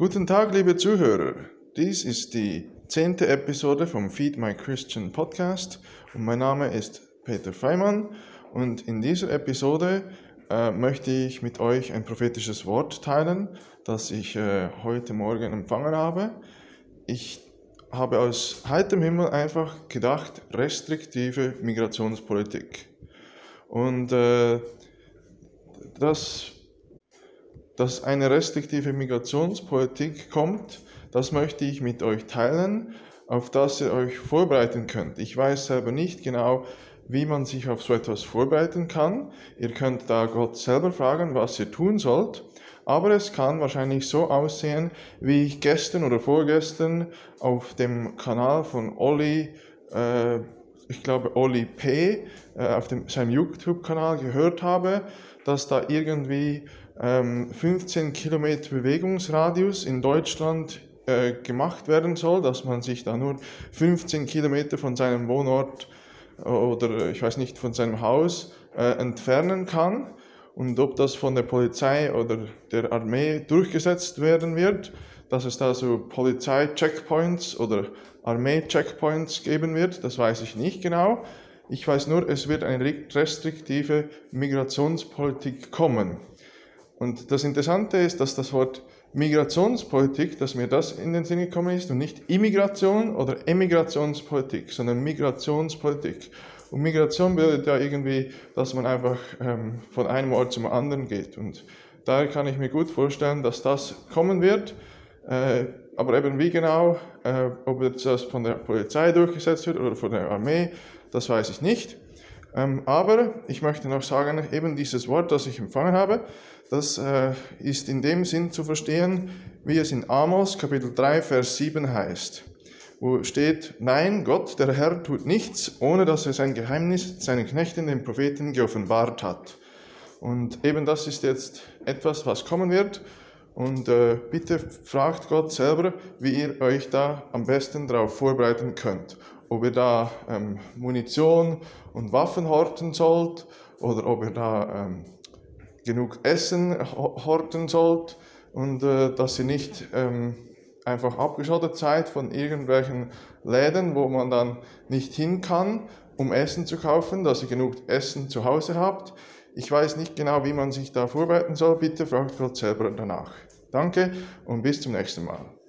Guten Tag, liebe Zuhörer. Dies ist die zehnte Episode vom Feed My Christian Podcast und mein Name ist Peter Feimann und in dieser Episode äh, möchte ich mit euch ein prophetisches Wort teilen, das ich äh, heute Morgen empfangen habe. Ich habe aus heiterem Himmel einfach gedacht, restriktive Migrationspolitik. Und äh, das dass eine restriktive Migrationspolitik kommt, das möchte ich mit euch teilen, auf das ihr euch vorbereiten könnt. Ich weiß selber nicht genau, wie man sich auf so etwas vorbereiten kann. Ihr könnt da Gott selber fragen, was ihr tun sollt. Aber es kann wahrscheinlich so aussehen, wie ich gestern oder vorgestern auf dem Kanal von Olli, äh, ich glaube Olli P., äh, auf dem, seinem YouTube-Kanal gehört habe, dass da irgendwie 15 ähm, Kilometer Bewegungsradius in Deutschland äh, gemacht werden soll, dass man sich da nur 15 Kilometer von seinem Wohnort äh, oder ich weiß nicht von seinem Haus äh, entfernen kann. Und ob das von der Polizei oder der Armee durchgesetzt werden wird, dass es da so Polizei-Checkpoints oder Armee-Checkpoints geben wird, das weiß ich nicht genau. Ich weiß nur, es wird eine restriktive Migrationspolitik kommen. Und das Interessante ist, dass das Wort Migrationspolitik, dass mir das in den Sinn gekommen ist und nicht Immigration oder Emigrationspolitik, sondern Migrationspolitik. Und Migration bedeutet ja irgendwie, dass man einfach ähm, von einem Ort zum anderen geht. Und daher kann ich mir gut vorstellen, dass das kommen wird. Äh, aber eben wie genau, äh, ob das von der Polizei durchgesetzt wird oder von der Armee, das weiß ich nicht. Ähm, aber ich möchte noch sagen, eben dieses Wort, das ich empfangen habe, das äh, ist in dem Sinn zu verstehen, wie es in Amos Kapitel 3, Vers 7 heißt, wo steht, nein, Gott, der Herr, tut nichts, ohne dass er sein Geheimnis seinen Knechten, den Propheten, geoffenbart hat. Und eben das ist jetzt etwas, was kommen wird. Und äh, bitte fragt Gott selber, wie ihr euch da am besten darauf vorbereiten könnt ob ihr da ähm, Munition und Waffen horten sollt oder ob ihr da ähm, genug Essen horten sollt und äh, dass ihr nicht ähm, einfach abgeschottet seid von irgendwelchen Läden, wo man dann nicht hin kann, um Essen zu kaufen, dass ihr genug Essen zu Hause habt. Ich weiß nicht genau, wie man sich da vorbereiten soll. Bitte fragt Gott selber danach. Danke und bis zum nächsten Mal.